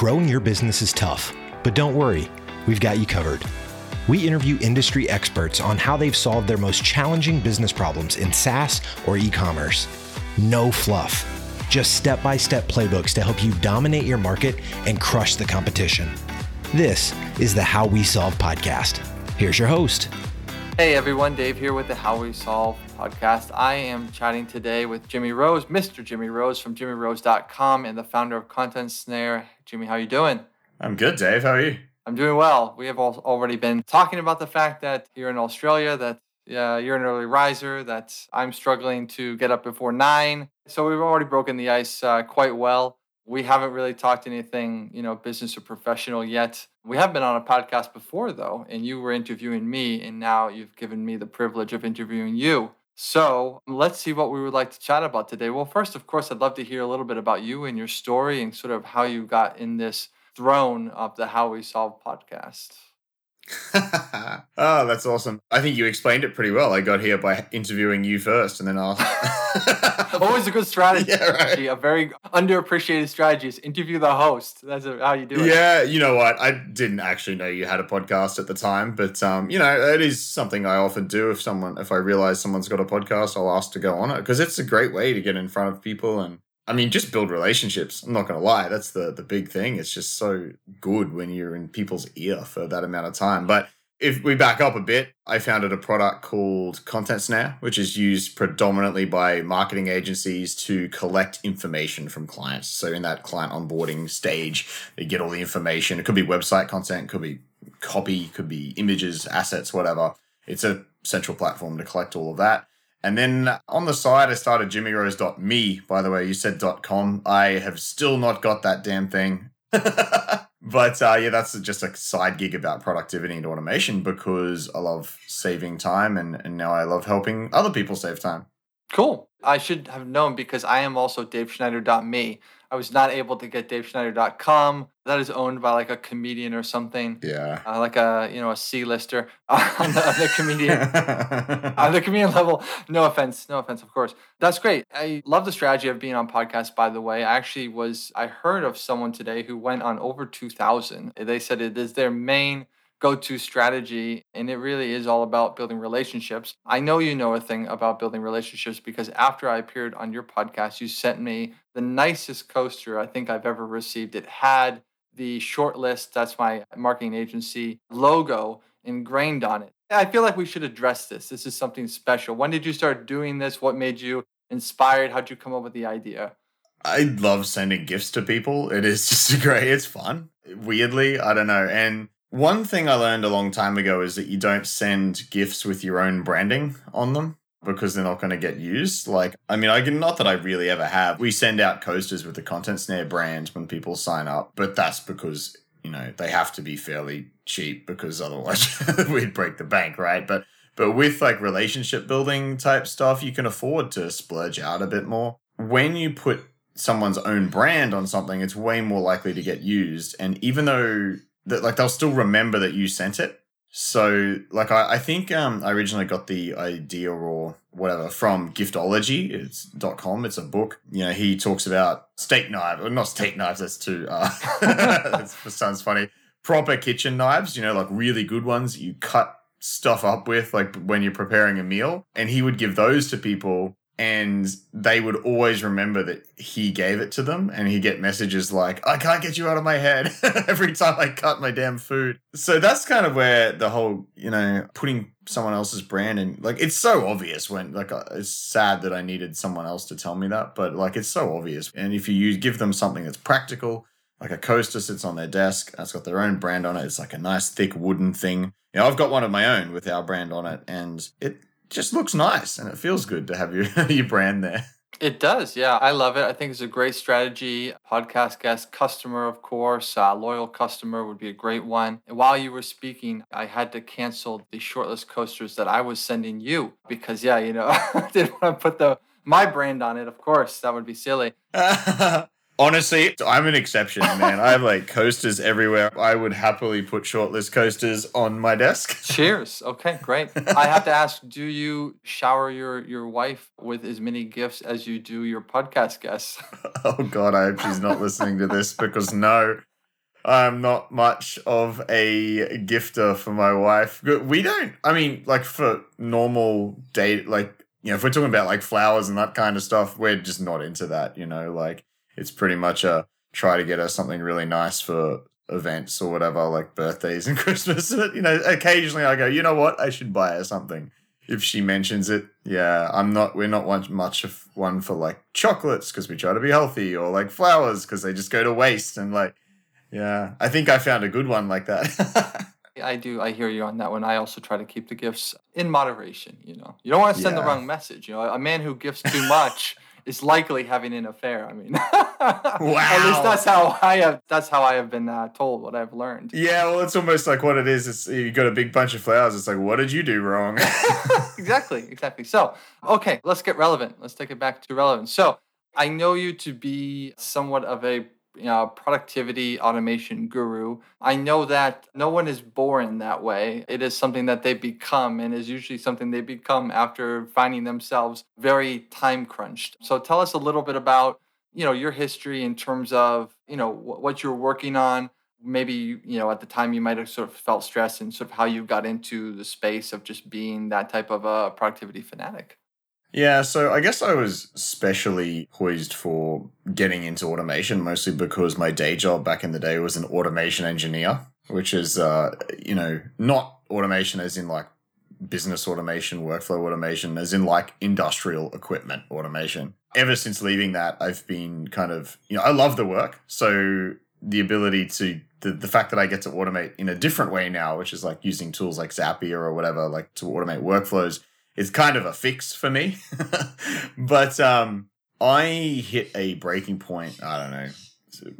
Growing your business is tough, but don't worry, we've got you covered. We interview industry experts on how they've solved their most challenging business problems in SaaS or e commerce. No fluff, just step by step playbooks to help you dominate your market and crush the competition. This is the How We Solve podcast. Here's your host. Hey everyone, Dave here with the How We Solve podcast. I am chatting today with Jimmy Rhodes, Mr. Jimmy Rhodes from jimmyrhodes.com and the founder of Content Snare. Jimmy, how you doing? I'm good, Dave. How are you? I'm doing well. We have already been talking about the fact that you're in Australia, that uh, you're an early riser, that I'm struggling to get up before nine. So we've already broken the ice uh, quite well. We haven't really talked anything, you know, business or professional yet. We have been on a podcast before, though, and you were interviewing me, and now you've given me the privilege of interviewing you. So let's see what we would like to chat about today. Well, first, of course, I'd love to hear a little bit about you and your story and sort of how you got in this throne of the How We Solve podcast. Oh, that's awesome. I think you explained it pretty well. I got here by interviewing you first and then asked. Always a good strategy. Yeah, right. A very underappreciated strategy is interview the host. That's how you do it. Yeah, you know what? I didn't actually know you had a podcast at the time, but um, you know, it is something I often do if someone if I realize someone's got a podcast, I'll ask to go on it because it's a great way to get in front of people and I mean, just build relationships. I'm not going to lie. That's the, the big thing. It's just so good when you're in people's ear for that amount of time. But if we back up a bit, I founded a product called Content Snare, which is used predominantly by marketing agencies to collect information from clients. So in that client onboarding stage, they get all the information. It could be website content, could be copy, could be images, assets, whatever. It's a central platform to collect all of that. And then on the side, I started jimmyrhodes.me. By the way, you said .com. I have still not got that damn thing. but uh, yeah, that's just a side gig about productivity and automation because I love saving time and, and now I love helping other people save time. Cool. I should have known because I am also DaveSchneider.me. I was not able to get DaveSchneider.com. That is owned by like a comedian or something. Yeah. Uh, like a you know a C-lister on, the, on the comedian on the comedian level. No offense, no offense, of course. That's great. I love the strategy of being on podcasts. By the way, I actually was. I heard of someone today who went on over two thousand. They said it is their main go to strategy. And it really is all about building relationships. I know you know a thing about building relationships because after I appeared on your podcast, you sent me the nicest coaster I think I've ever received. It had the shortlist, that's my marketing agency logo ingrained on it. I feel like we should address this. This is something special. When did you start doing this? What made you inspired? How'd you come up with the idea? I love sending gifts to people. It is just great. It's fun. Weirdly, I don't know. And one thing I learned a long time ago is that you don't send gifts with your own branding on them because they're not going to get used. Like, I mean, I not that I really ever have. We send out coasters with the Content Snare brand when people sign up, but that's because, you know, they have to be fairly cheap because otherwise we'd break the bank, right? But but with like relationship building type stuff, you can afford to splurge out a bit more. When you put someone's own brand on something, it's way more likely to get used. And even though that like they'll still remember that you sent it. So like I, I think um I originally got the idea or whatever from giftology. It's dot com. It's a book. You know he talks about steak knives. Or not steak knives. That's too uh that sounds funny. Proper kitchen knives you know like really good ones you cut stuff up with like when you're preparing a meal. And he would give those to people and they would always remember that he gave it to them and he'd get messages like i can't get you out of my head every time i cut my damn food. So that's kind of where the whole you know putting someone else's brand and like it's so obvious when like uh, it's sad that i needed someone else to tell me that but like it's so obvious. And if you give them something that's practical like a coaster sits on their desk that's got their own brand on it it's like a nice thick wooden thing. You know i've got one of my own with our brand on it and it just looks nice and it feels good to have your your brand there. It does, yeah. I love it. I think it's a great strategy. Podcast guest, customer, of course, uh, loyal customer would be a great one. And while you were speaking, I had to cancel the shortlist coasters that I was sending you because, yeah, you know, I didn't want to put the my brand on it. Of course, that would be silly. Honestly, I'm an exception, man. I have like coasters everywhere. I would happily put shortlist coasters on my desk. Cheers. Okay, great. I have to ask, do you shower your your wife with as many gifts as you do your podcast guests? oh god, I hope she's not listening to this because no. I'm not much of a gifter for my wife. We don't, I mean, like for normal date, like, you know, if we're talking about like flowers and that kind of stuff, we're just not into that, you know, like it's pretty much a try to get her something really nice for events or whatever, like birthdays and Christmas. you know, occasionally I go, you know what, I should buy her something if she mentions it. Yeah, I'm not. We're not much of one for like chocolates because we try to be healthy, or like flowers because they just go to waste. And like, yeah, I think I found a good one like that. I do. I hear you on that one. I also try to keep the gifts in moderation. You know, you don't want to send yeah. the wrong message. You know, a man who gifts too much is likely having an affair. I mean, wow. At least that's how I have. That's how I have been uh, told. What I've learned. Yeah, well, it's almost like what it is. It's you got a big bunch of flowers. It's like, what did you do wrong? exactly, exactly. So, okay, let's get relevant. Let's take it back to relevance. So, I know you to be somewhat of a you know, productivity automation guru. I know that no one is born that way. It is something that they become and is usually something they become after finding themselves very time crunched. So tell us a little bit about, you know, your history in terms of, you know, what you're working on. Maybe, you know, at the time you might have sort of felt stress and sort of how you got into the space of just being that type of a productivity fanatic. Yeah, so I guess I was specially poised for getting into automation, mostly because my day job back in the day was an automation engineer, which is, uh, you know, not automation as in like business automation, workflow automation, as in like industrial equipment automation. Ever since leaving that, I've been kind of, you know, I love the work. So the ability to, the, the fact that I get to automate in a different way now, which is like using tools like Zapier or whatever, like to automate workflows is kind of a fix for me. but um, I hit a breaking point, I don't know,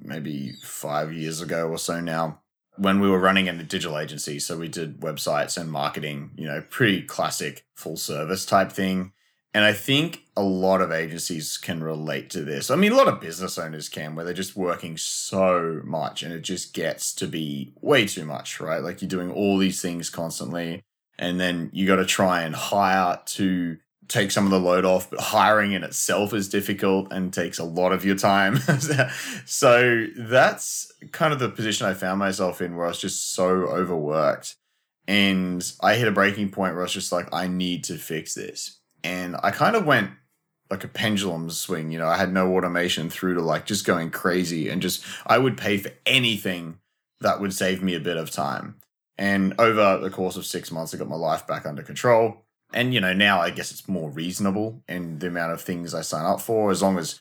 maybe five years ago or so now, when we were running in a digital agency. So we did websites and marketing, you know, pretty classic full service type thing. And I think a lot of agencies can relate to this. I mean, a lot of business owners can, where they're just working so much and it just gets to be way too much, right? Like you're doing all these things constantly and then you got to try and hire to take some of the load off, but hiring in itself is difficult and takes a lot of your time. so that's kind of the position I found myself in where I was just so overworked. And I hit a breaking point where I was just like, I need to fix this. And I kind of went like a pendulum swing, you know, I had no automation through to like just going crazy and just, I would pay for anything that would save me a bit of time. And over the course of six months, I got my life back under control. And, you know, now I guess it's more reasonable in the amount of things I sign up for, as long as,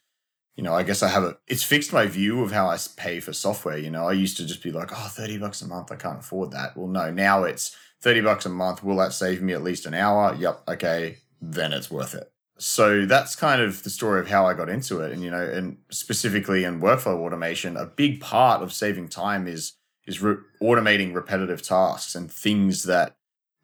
you know, I guess I have a, it's fixed my view of how I pay for software. You know, I used to just be like, oh, 30 bucks a month, I can't afford that. Well, no, now it's 30 bucks a month. Will that save me at least an hour? Yep. Okay. Then it's worth it. So that's kind of the story of how I got into it. And, you know, and specifically in workflow automation, a big part of saving time is is re- automating repetitive tasks and things that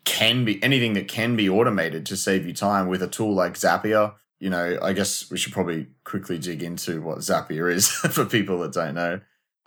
can be anything that can be automated to save you time with a tool like Zapier. You know, I guess we should probably quickly dig into what Zapier is for people that don't know.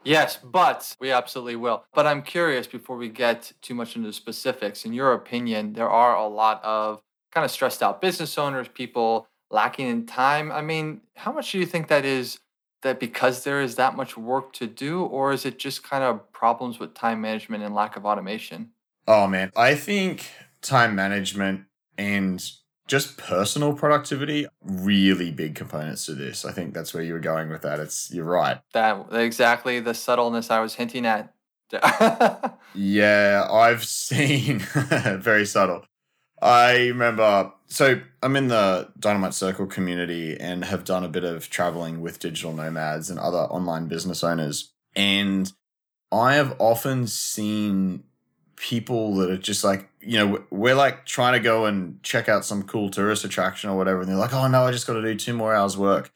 Yes, but we absolutely will. But I'm curious before we get too much into specifics, in your opinion, there are a lot of kind of stressed out business owners, people lacking in time. I mean, how much do you think that is that because there is that much work to do, or is it just kind of problems with time management and lack of automation? Oh man, I think time management and just personal productivity really big components to this. I think that's where you were going with that. It's you're right. That exactly the subtleness I was hinting at. yeah, I've seen very subtle. I remember, so I'm in the Dynamite Circle community and have done a bit of traveling with digital nomads and other online business owners. And I have often seen people that are just like, you know, we're like trying to go and check out some cool tourist attraction or whatever. And they're like, oh no, I just got to do two more hours work.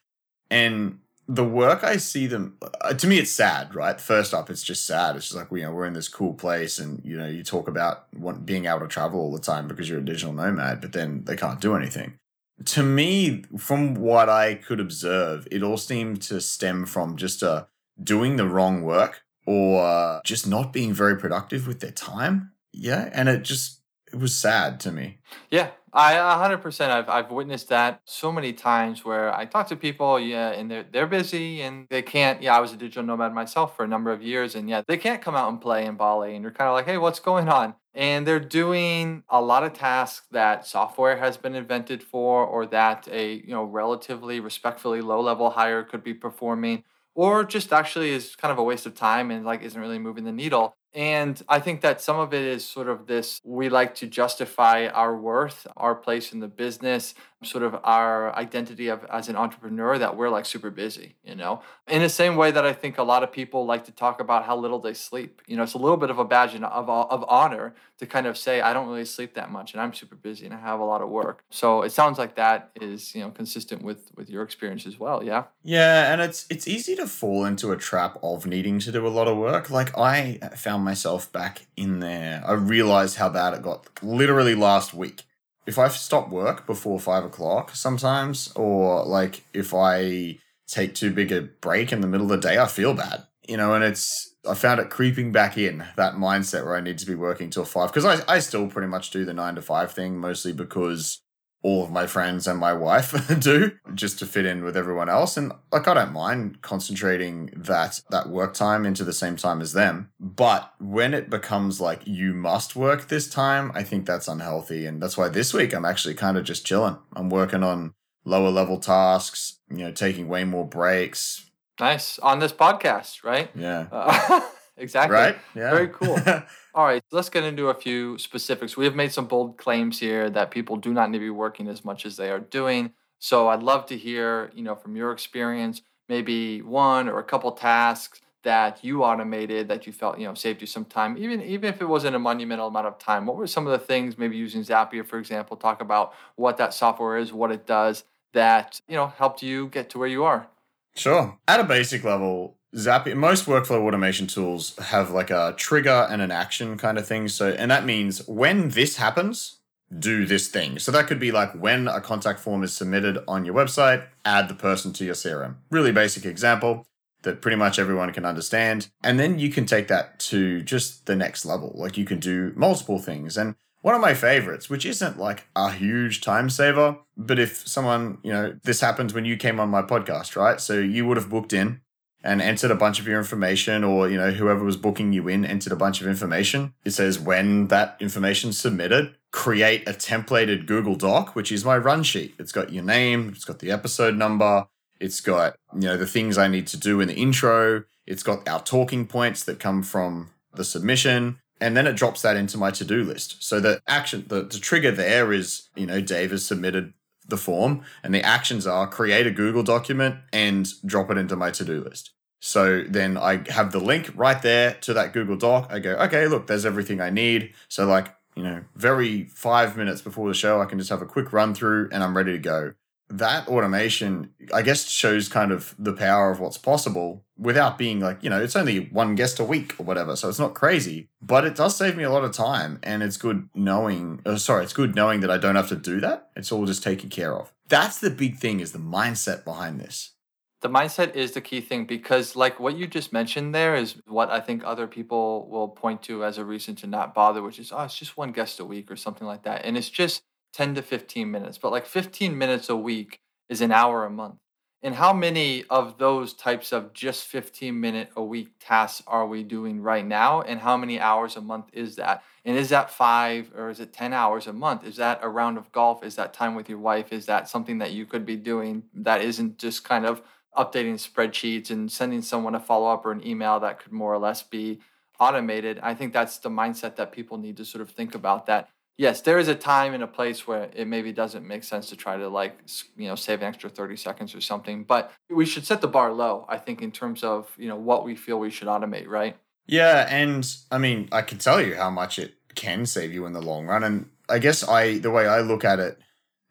And the work I see them uh, to me it's sad, right? First up, it's just sad. It's just like you know we're in this cool place, and you know you talk about want, being able to travel all the time because you're a digital nomad, but then they can't do anything. To me, from what I could observe, it all seemed to stem from just uh, doing the wrong work or just not being very productive with their time. Yeah, and it just it was sad to me. Yeah, I 100%. I've, I've witnessed that so many times where I talk to people, yeah, and they're, they're busy and they can't. Yeah, I was a digital nomad myself for a number of years, and yeah, they can't come out and play in Bali. And you're kind of like, hey, what's going on? And they're doing a lot of tasks that software has been invented for, or that a you know relatively respectfully low level hire could be performing, or just actually is kind of a waste of time and like isn't really moving the needle. And I think that some of it is sort of this we like to justify our worth, our place in the business, sort of our identity of as an entrepreneur that we're like super busy, you know. In the same way that I think a lot of people like to talk about how little they sleep. You know, it's a little bit of a badge of of honor to kind of say I don't really sleep that much and I'm super busy and I have a lot of work. So it sounds like that is, you know, consistent with with your experience as well, yeah? Yeah, and it's it's easy to fall into a trap of needing to do a lot of work. Like I found myself back in there. I realized how bad it got literally last week if I stop work before five o'clock sometimes, or like if I take too big a break in the middle of the day, I feel bad, you know, and it's, I found it creeping back in that mindset where I need to be working till five because I, I still pretty much do the nine to five thing mostly because all of my friends and my wife do just to fit in with everyone else. And like I don't mind concentrating that that work time into the same time as them. But when it becomes like you must work this time I think that's unhealthy. And that's why this week I'm actually kind of just chilling. I'm working on lower level tasks you know taking way more breaks. Nice. On this podcast right? Yeah. Uh, exactly right yeah very cool All right, let's get into a few specifics. We have made some bold claims here that people do not need to be working as much as they are doing. So I'd love to hear, you know, from your experience, maybe one or a couple tasks that you automated that you felt, you know, saved you some time, even even if it wasn't a monumental amount of time. What were some of the things, maybe using Zapier, for example, talk about what that software is, what it does, that, you know, helped you get to where you are? Sure. At a basic level, Zapier, most workflow automation tools have like a trigger and an action kind of thing. So, and that means when this happens, do this thing. So that could be like when a contact form is submitted on your website, add the person to your CRM. Really basic example that pretty much everyone can understand. And then you can take that to just the next level. Like you can do multiple things. And one of my favorites, which isn't like a huge time saver, but if someone, you know, this happens when you came on my podcast, right? So you would have booked in and entered a bunch of your information or you know whoever was booking you in entered a bunch of information. It says when that information submitted create a templated google doc which is my run sheet. It's got your name it's got the episode number it's got you know the things i need to do in the intro it's got our talking points that come from the submission and then it drops that into my to-do list. So the action the, the trigger there is you know dave has submitted the form and the actions are create a Google document and drop it into my to-do list. So then I have the link right there to that Google Doc. I go, okay, look, there's everything I need. So like, you know, very five minutes before the show, I can just have a quick run through and I'm ready to go that automation, I guess, shows kind of the power of what's possible without being like, you know, it's only one guest a week or whatever. So it's not crazy, but it does save me a lot of time. And it's good knowing, oh, sorry, it's good knowing that I don't have to do that. It's all just taken care of. That's the big thing is the mindset behind this. The mindset is the key thing because, like what you just mentioned, there is what I think other people will point to as a reason to not bother, which is, oh, it's just one guest a week or something like that. And it's just 10 to 15 minutes, but like 15 minutes a week is an hour a month. And how many of those types of just 15 minute a week tasks are we doing right now? And how many hours a month is that? And is that five or is it 10 hours a month? Is that a round of golf? Is that time with your wife? Is that something that you could be doing that isn't just kind of updating spreadsheets and sending someone a follow up or an email that could more or less be automated? I think that's the mindset that people need to sort of think about that yes, there is a time and a place where it maybe doesn't make sense to try to like you know save an extra 30 seconds or something but we should set the bar low i think in terms of you know what we feel we should automate right? Yeah and i mean i can tell you how much it can save you in the long run and i guess i the way i look at it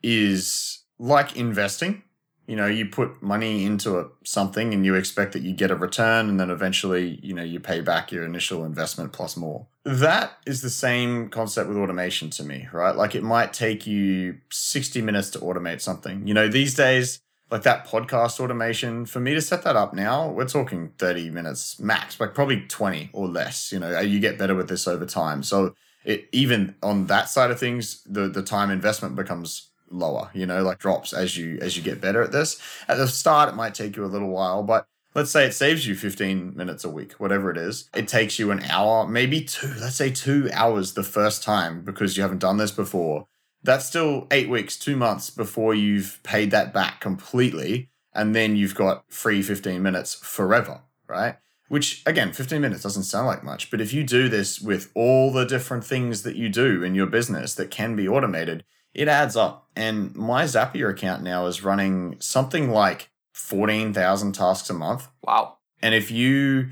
is like investing you know you put money into a, something and you expect that you get a return and then eventually you know you pay back your initial investment plus more. That is the same concept with automation to me right? Like it might take you 60 minutes to automate something. You know these days like that podcast automation for me to set that up now we're talking 30 minutes max like probably 20 or less you know you get better with this over time. So it even on that side of things, the the time investment becomes lower, you know, like drops as you as you get better at this. At the start it might take you a little while, but let's say it saves you 15 minutes a week, whatever it is. It takes you an hour, maybe two, let's say 2 hours the first time because you haven't done this before. That's still 8 weeks, 2 months before you've paid that back completely and then you've got free 15 minutes forever, right? which again 15 minutes doesn't sound like much but if you do this with all the different things that you do in your business that can be automated it adds up. And my zapier account now is running something like 14,000 tasks a month. Wow. And if you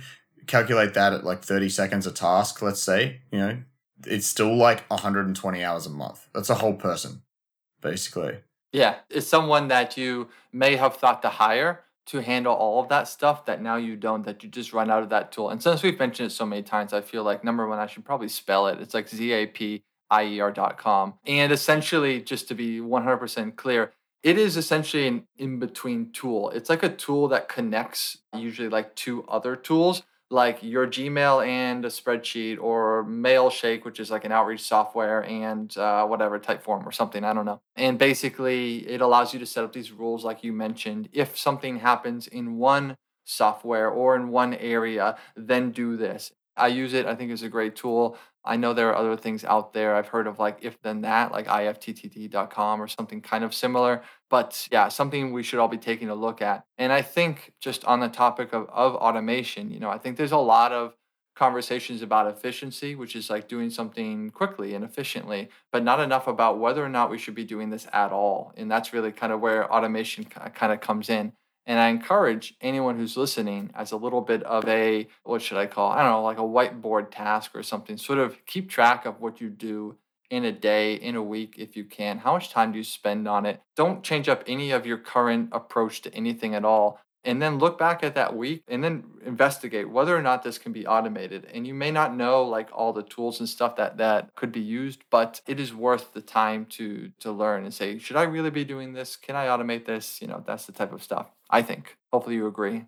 calculate that at like 30 seconds a task let's say you know it's still like 120 hours a month. That's a whole person basically. Yeah. It's someone that you may have thought to hire to handle all of that stuff that now you don't, that you just run out of that tool. And since we've mentioned it so many times, I feel like number one, I should probably spell it. It's like Z-A-P-I-E-R.com. And essentially, just to be 100% clear, it is essentially an in between tool. It's like a tool that connects usually like two other tools like your Gmail and a spreadsheet or Mailshake, which is like an outreach software and uh, whatever Typeform or something. I don't know. And basically, it allows you to set up these rules, like you mentioned. If something happens in one software or in one area, then do this. I use it. I think it's a great tool. I know there are other things out there. I've heard of like if then that, like ifttt.com or something kind of similar. But yeah, something we should all be taking a look at. And I think just on the topic of, of automation, you know, I think there's a lot of conversations about efficiency, which is like doing something quickly and efficiently, but not enough about whether or not we should be doing this at all. And that's really kind of where automation kind of comes in. And I encourage anyone who's listening as a little bit of a, what should I call, I don't know, like a whiteboard task or something, sort of keep track of what you do in a day, in a week, if you can. How much time do you spend on it? Don't change up any of your current approach to anything at all. And then look back at that week and then investigate whether or not this can be automated. And you may not know like all the tools and stuff that that could be used, but it is worth the time to to learn and say, should I really be doing this? Can I automate this? You know, that's the type of stuff. I think. Hopefully, you agree.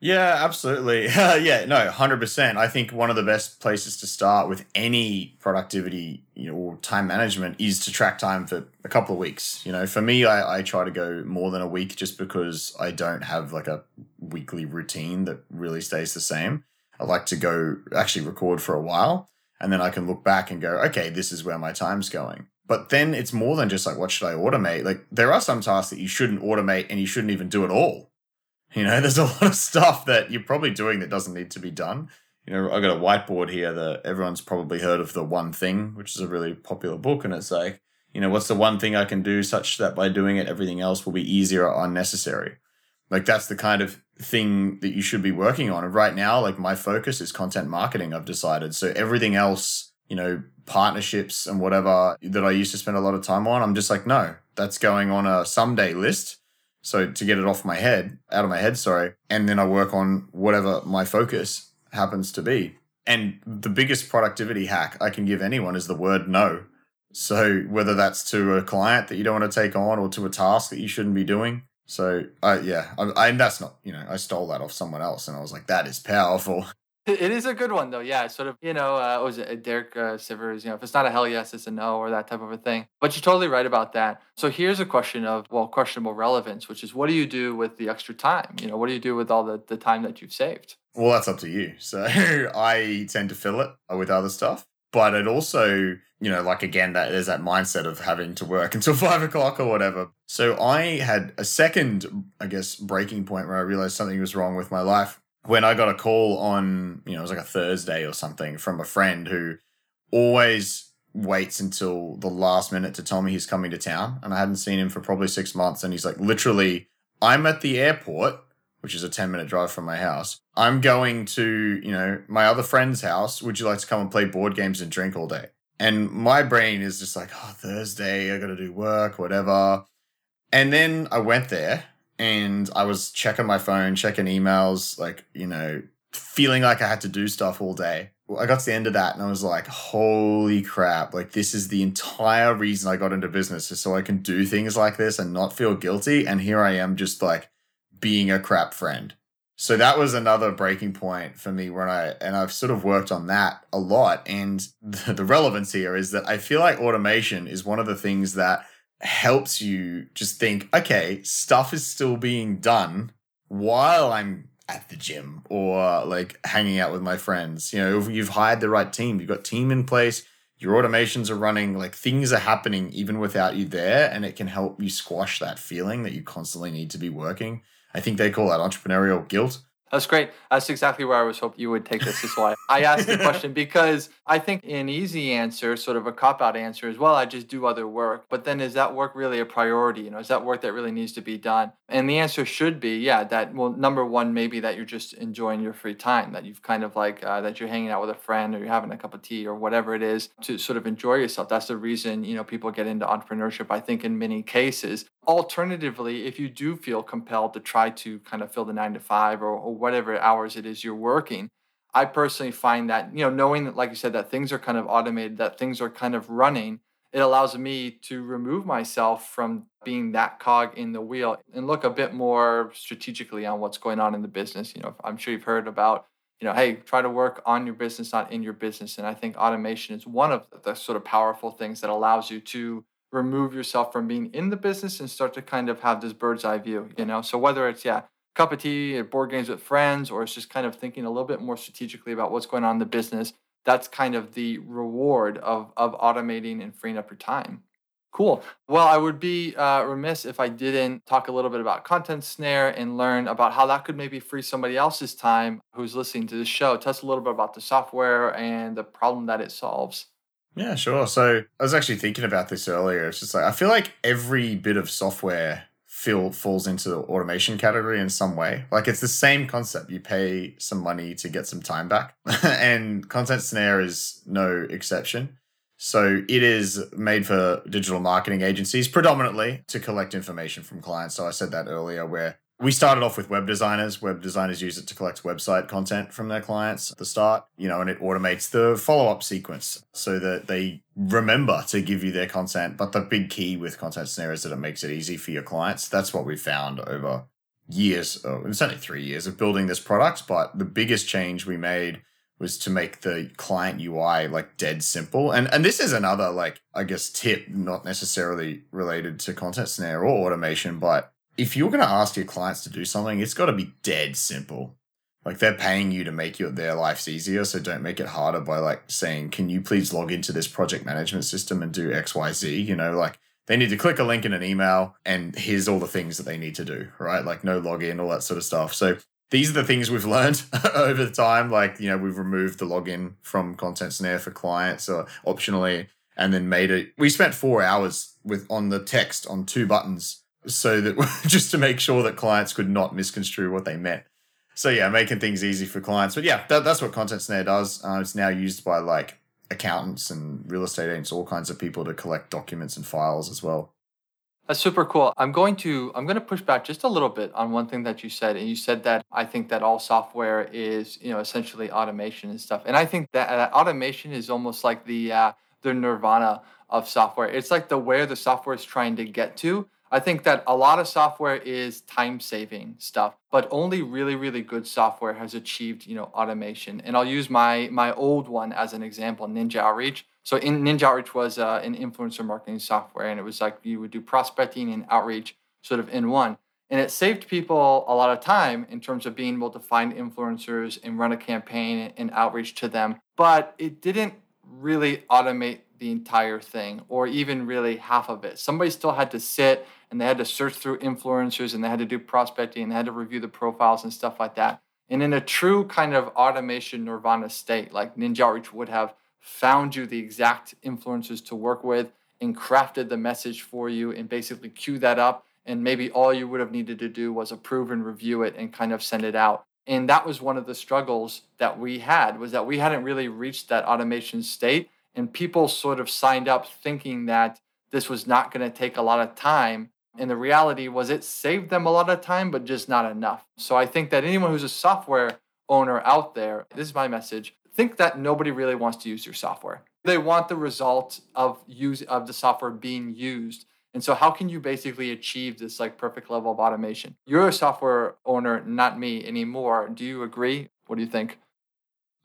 Yeah, absolutely. yeah, no, 100%. I think one of the best places to start with any productivity, you know, or time management is to track time for a couple of weeks. You know, for me, I, I try to go more than a week just because I don't have like a weekly routine that really stays the same. I like to go actually record for a while and then I can look back and go, okay, this is where my time's going. But then it's more than just like, what should I automate? Like, there are some tasks that you shouldn't automate and you shouldn't even do at all. You know, there's a lot of stuff that you're probably doing that doesn't need to be done. You know, I got a whiteboard here that everyone's probably heard of the one thing, which is a really popular book. And it's like, you know, what's the one thing I can do such that by doing it, everything else will be easier or unnecessary? Like, that's the kind of thing that you should be working on. And right now, like, my focus is content marketing, I've decided. So everything else, you know, partnerships and whatever that I used to spend a lot of time on, I'm just like, no, that's going on a someday list. So to get it off my head, out of my head, sorry. And then I work on whatever my focus happens to be. And the biggest productivity hack I can give anyone is the word no. So whether that's to a client that you don't want to take on or to a task that you shouldn't be doing. So uh, yeah, I, I, and that's not, you know, I stole that off someone else and I was like, that is powerful. It is a good one though. Yeah, sort of. You know, uh, was it Derek uh, Sivers? You know, if it's not a hell yes, it's a no, or that type of a thing. But you're totally right about that. So here's a question of well, questionable relevance, which is what do you do with the extra time? You know, what do you do with all the the time that you've saved? Well, that's up to you. So I tend to fill it with other stuff, but it also, you know, like again, that there's that mindset of having to work until five o'clock or whatever. So I had a second, I guess, breaking point where I realized something was wrong with my life when I got a call on, you know, it was like a Thursday or something from a friend who always waits until the last minute to tell me he's coming to town. And I hadn't seen him for probably six months. And he's like, literally, I'm at the airport, which is a 10 minute drive from my house. I'm going to, you know, my other friend's house. Would you like to come and play board games and drink all day? And my brain is just like, oh, Thursday, I got to do work, whatever. And then I went there and I was checking my phone, checking emails, like, you know, feeling like I had to do stuff all day. I got to the end of that and I was like, holy crap, like, this is the entire reason I got into business is so I can do things like this and not feel guilty. And here I am just like being a crap friend. So that was another breaking point for me when I, and I've sort of worked on that a lot. And the, the relevance here is that I feel like automation is one of the things that helps you just think, okay, stuff is still being done while I'm at the gym or like hanging out with my friends. You know, you've hired the right team, you've got team in place, your automations are running, like things are happening even without you there, and it can help you squash that feeling that you constantly need to be working. I think they call that entrepreneurial guilt. That's great. That's exactly where I was hoping you would take this. Is why I asked the question because I think an easy answer, sort of a cop out answer, is well, I just do other work. But then is that work really a priority? You know, is that work that really needs to be done? And the answer should be, yeah, that well, number one, maybe that you're just enjoying your free time, that you've kind of like uh, that you're hanging out with a friend or you're having a cup of tea or whatever it is to sort of enjoy yourself. That's the reason you know people get into entrepreneurship. I think in many cases. Alternatively, if you do feel compelled to try to kind of fill the nine to five or, or whatever hours it is you're working. I personally find that, you know, knowing that, like you said, that things are kind of automated, that things are kind of running, it allows me to remove myself from being that cog in the wheel and look a bit more strategically on what's going on in the business. You know, I'm sure you've heard about, you know, hey, try to work on your business, not in your business. And I think automation is one of the sort of powerful things that allows you to remove yourself from being in the business and start to kind of have this bird's eye view, you know? So whether it's, yeah, cup of tea at board games with friends, or it's just kind of thinking a little bit more strategically about what's going on in the business. That's kind of the reward of, of automating and freeing up your time. Cool. Well, I would be uh, remiss if I didn't talk a little bit about Content Snare and learn about how that could maybe free somebody else's time who's listening to this show. Tell us a little bit about the software and the problem that it solves. Yeah, sure. So I was actually thinking about this earlier. It's just like I feel like every bit of software feel falls into the automation category in some way. Like it's the same concept. You pay some money to get some time back. and Content Snare is no exception. So it is made for digital marketing agencies predominantly to collect information from clients. So I said that earlier where we started off with web designers. Web designers use it to collect website content from their clients at the start, you know, and it automates the follow up sequence so that they remember to give you their content. But the big key with Content Snare is that it makes it easy for your clients. That's what we found over years. Oh, it's only three years of building this product, but the biggest change we made was to make the client UI like dead simple. And and this is another like I guess tip, not necessarily related to Content Snare or automation, but if you're going to ask your clients to do something, it's got to be dead simple. Like they're paying you to make your their lives easier, so don't make it harder by like saying, "Can you please log into this project management system and do X, Y, Z?" You know, like they need to click a link in an email, and here's all the things that they need to do, right? Like no login, all that sort of stuff. So these are the things we've learned over time. Like you know, we've removed the login from Content Snare for clients, or optionally, and then made it. We spent four hours with on the text on two buttons so that just to make sure that clients could not misconstrue what they meant. So yeah, making things easy for clients. But yeah, that, that's what Content Snare does. Uh, it's now used by like accountants and real estate agents, all kinds of people to collect documents and files as well. That's super cool. I'm going to I'm going to push back just a little bit on one thing that you said, and you said that I think that all software is you know essentially automation and stuff, and I think that, that automation is almost like the uh, the nirvana of software. It's like the where the software is trying to get to, I think that a lot of software is time saving stuff, but only really, really good software has achieved, you know, automation. And I'll use my my old one as an example, Ninja Outreach. So in Ninja Outreach was uh, an influencer marketing software, and it was like you would do prospecting and outreach sort of in one. And it saved people a lot of time in terms of being able to find influencers and run a campaign and outreach to them. But it didn't really automate the entire thing or even really half of it. Somebody still had to sit and they had to search through influencers and they had to do prospecting and they had to review the profiles and stuff like that. And in a true kind of automation nirvana state, like Ninja Outreach would have found you the exact influencers to work with and crafted the message for you and basically queue that up. And maybe all you would have needed to do was approve and review it and kind of send it out. And that was one of the struggles that we had was that we hadn't really reached that automation state and people sort of signed up thinking that this was not going to take a lot of time. And the reality was it saved them a lot of time, but just not enough. So I think that anyone who's a software owner out there, this is my message, think that nobody really wants to use your software. They want the result of use of the software being used. And so how can you basically achieve this like perfect level of automation? You're a software owner, not me anymore. Do you agree? What do you think?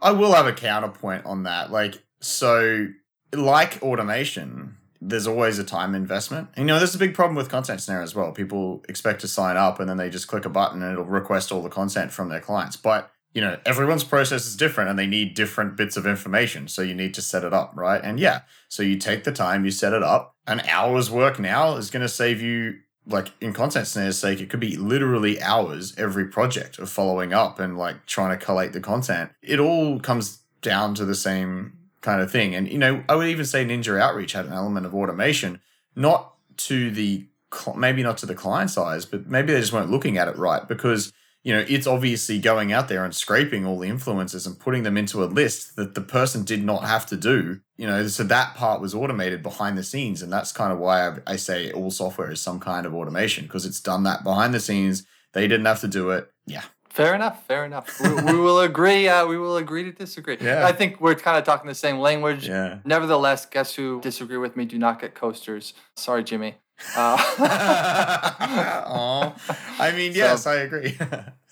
I will have a counterpoint on that. Like, so like automation, there's always a time investment. And, you know, there's a big problem with Content Snare as well. People expect to sign up and then they just click a button and it'll request all the content from their clients. But you know, everyone's process is different and they need different bits of information. So you need to set it up, right? And yeah, so you take the time, you set it up. An hour's work now is going to save you, like in Content Snare's sake, it could be literally hours every project of following up and like trying to collate the content. It all comes down to the same kind of thing. And, you know, I would even say Ninja Outreach had an element of automation, not to the, maybe not to the client size, but maybe they just weren't looking at it right because you know, it's obviously going out there and scraping all the influencers and putting them into a list that the person did not have to do. You know, so that part was automated behind the scenes. And that's kind of why I, I say all software is some kind of automation because it's done that behind the scenes. They didn't have to do it. Yeah. Fair enough. Fair enough. we, we, will agree. Uh, we will agree to disagree. Yeah. I think we're kind of talking the same language. Yeah. Nevertheless, guess who disagree with me? Do not get coasters. Sorry, Jimmy. Uh, I mean, yes, so, I agree.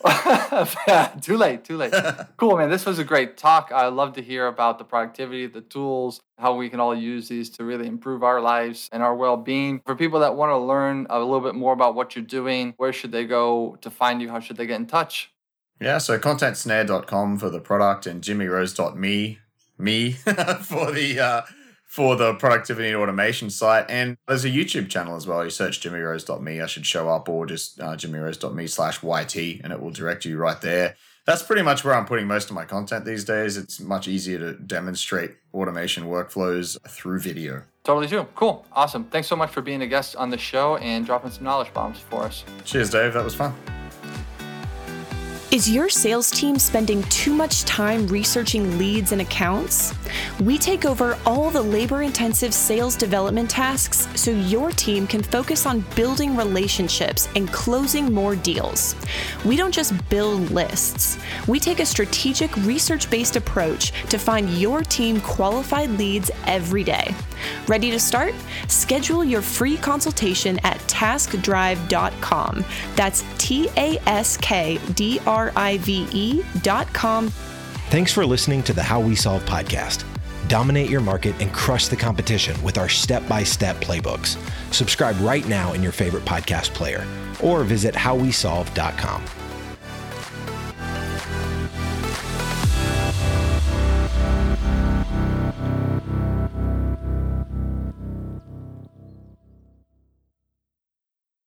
too late, too late. Cool, man. This was a great talk. I love to hear about the productivity, the tools, how we can all use these to really improve our lives and our well being. For people that want to learn a little bit more about what you're doing, where should they go to find you? How should they get in touch? Yeah, so contentsnare.com for the product and jimmyrhodes.me me for the uh, for the productivity and automation site. And there's a YouTube channel as well. You search jimmyrhodes.me, I should show up, or just uh, jimmyrhodes.me slash YT, and it will direct you right there. That's pretty much where I'm putting most of my content these days. It's much easier to demonstrate automation workflows through video. Totally true. Cool. Awesome. Thanks so much for being a guest on the show and dropping some knowledge bombs for us. Cheers, Dave. That was fun. Is your sales team spending too much time researching leads and accounts? We take over all the labor intensive sales development tasks so your team can focus on building relationships and closing more deals. We don't just build lists, we take a strategic research based approach to find your team qualified leads every day. Ready to start? Schedule your free consultation at taskdrive.com. That's T A S K D R I V E.com. Thanks for listening to the How We Solve podcast. Dominate your market and crush the competition with our step by step playbooks. Subscribe right now in your favorite podcast player or visit howwesolve.com.